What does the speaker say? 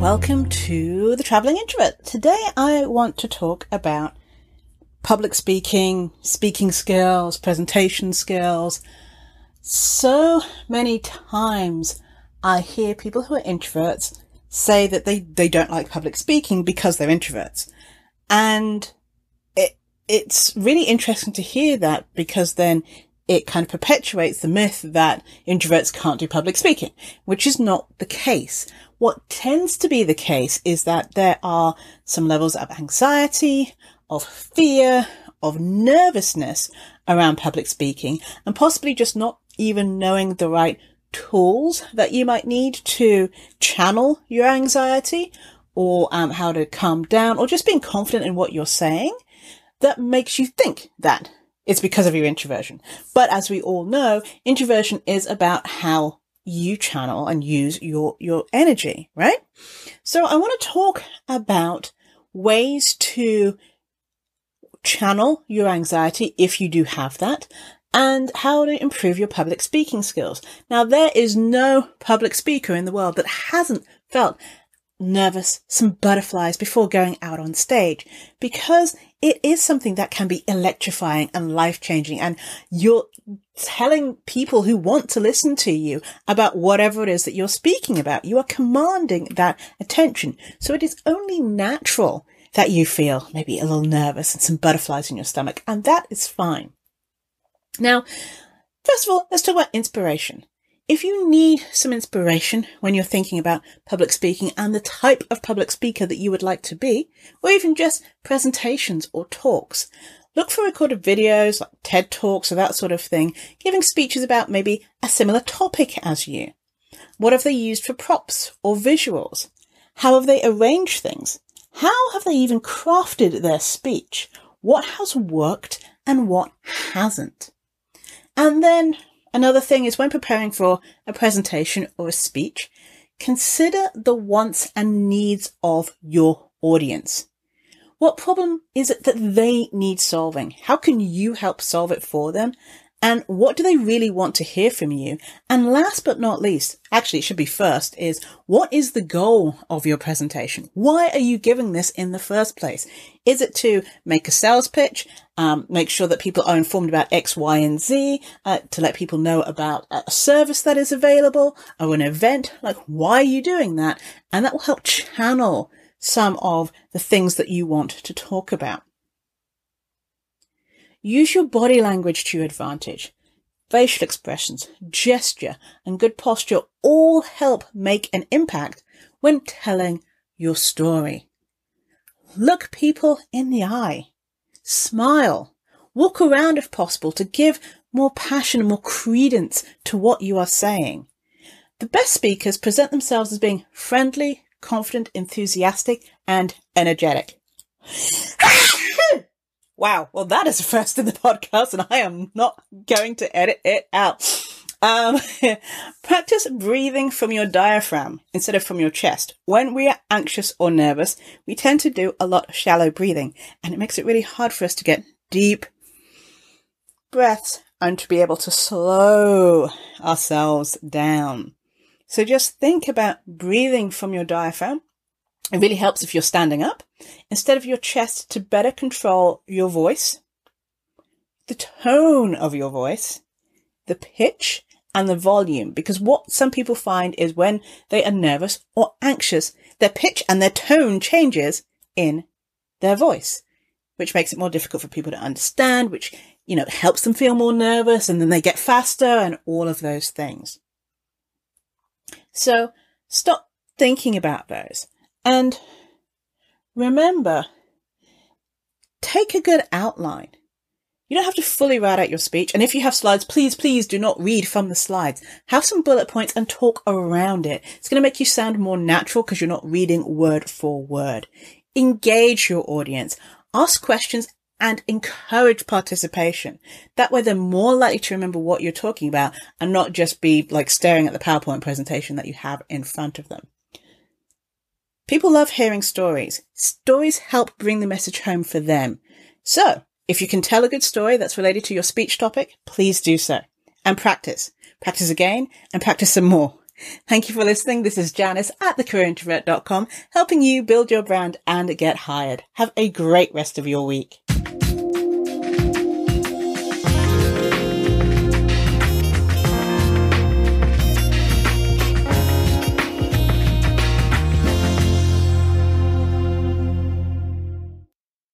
welcome to the Traveling Introvert. Today I want to talk about public speaking, speaking skills, presentation skills. So many times I hear people who are introverts say that they, they don't like public speaking because they're introverts. And it, it's really interesting to hear that because then it kind of perpetuates the myth that introverts can't do public speaking, which is not the case. What tends to be the case is that there are some levels of anxiety, of fear, of nervousness around public speaking, and possibly just not even knowing the right tools that you might need to channel your anxiety or um, how to calm down or just being confident in what you're saying that makes you think that it's because of your introversion. But as we all know, introversion is about how you channel and use your, your energy, right? So I want to talk about ways to channel your anxiety if you do have that and how to improve your public speaking skills. Now, there is no public speaker in the world that hasn't felt nervous, some butterflies before going out on stage because it is something that can be electrifying and life changing. And you're telling people who want to listen to you about whatever it is that you're speaking about. You are commanding that attention. So it is only natural that you feel maybe a little nervous and some butterflies in your stomach. And that is fine. Now, first of all, let's talk about inspiration. If you need some inspiration when you're thinking about public speaking and the type of public speaker that you would like to be, or even just presentations or talks, look for recorded videos like TED Talks or that sort of thing, giving speeches about maybe a similar topic as you. What have they used for props or visuals? How have they arranged things? How have they even crafted their speech? What has worked and what hasn't? And then Another thing is when preparing for a presentation or a speech, consider the wants and needs of your audience. What problem is it that they need solving? How can you help solve it for them? And what do they really want to hear from you? And last but not least, actually it should be first, is what is the goal of your presentation? Why are you giving this in the first place? Is it to make a sales pitch, um, make sure that people are informed about X, Y, and Z, uh, to let people know about a service that is available or an event? Like, why are you doing that? And that will help channel some of the things that you want to talk about. Use your body language to your advantage. Facial expressions, gesture, and good posture all help make an impact when telling your story. Look people in the eye. Smile. Walk around if possible to give more passion and more credence to what you are saying. The best speakers present themselves as being friendly, confident, enthusiastic, and energetic. Wow. Well, that is a first in the podcast and I am not going to edit it out. Um, practice breathing from your diaphragm instead of from your chest. When we are anxious or nervous, we tend to do a lot of shallow breathing and it makes it really hard for us to get deep breaths and to be able to slow ourselves down. So just think about breathing from your diaphragm it really helps if you're standing up instead of your chest to better control your voice, the tone of your voice, the pitch and the volume. Because what some people find is when they are nervous or anxious, their pitch and their tone changes in their voice, which makes it more difficult for people to understand, which, you know, helps them feel more nervous and then they get faster and all of those things. So stop thinking about those and remember, take a good outline. You don't have to fully write out your speech. And if you have slides, please, please do not read from the slides. Have some bullet points and talk around it. It's going to make you sound more natural because you're not reading word for word. Engage your audience. Ask questions and encourage participation. That way they're more likely to remember what you're talking about and not just be like staring at the PowerPoint presentation that you have in front of them. People love hearing stories. Stories help bring the message home for them. So, if you can tell a good story that's related to your speech topic, please do so. And practice. Practice again and practice some more. Thank you for listening. This is Janice at thecareerintrovert.com, helping you build your brand and get hired. Have a great rest of your week.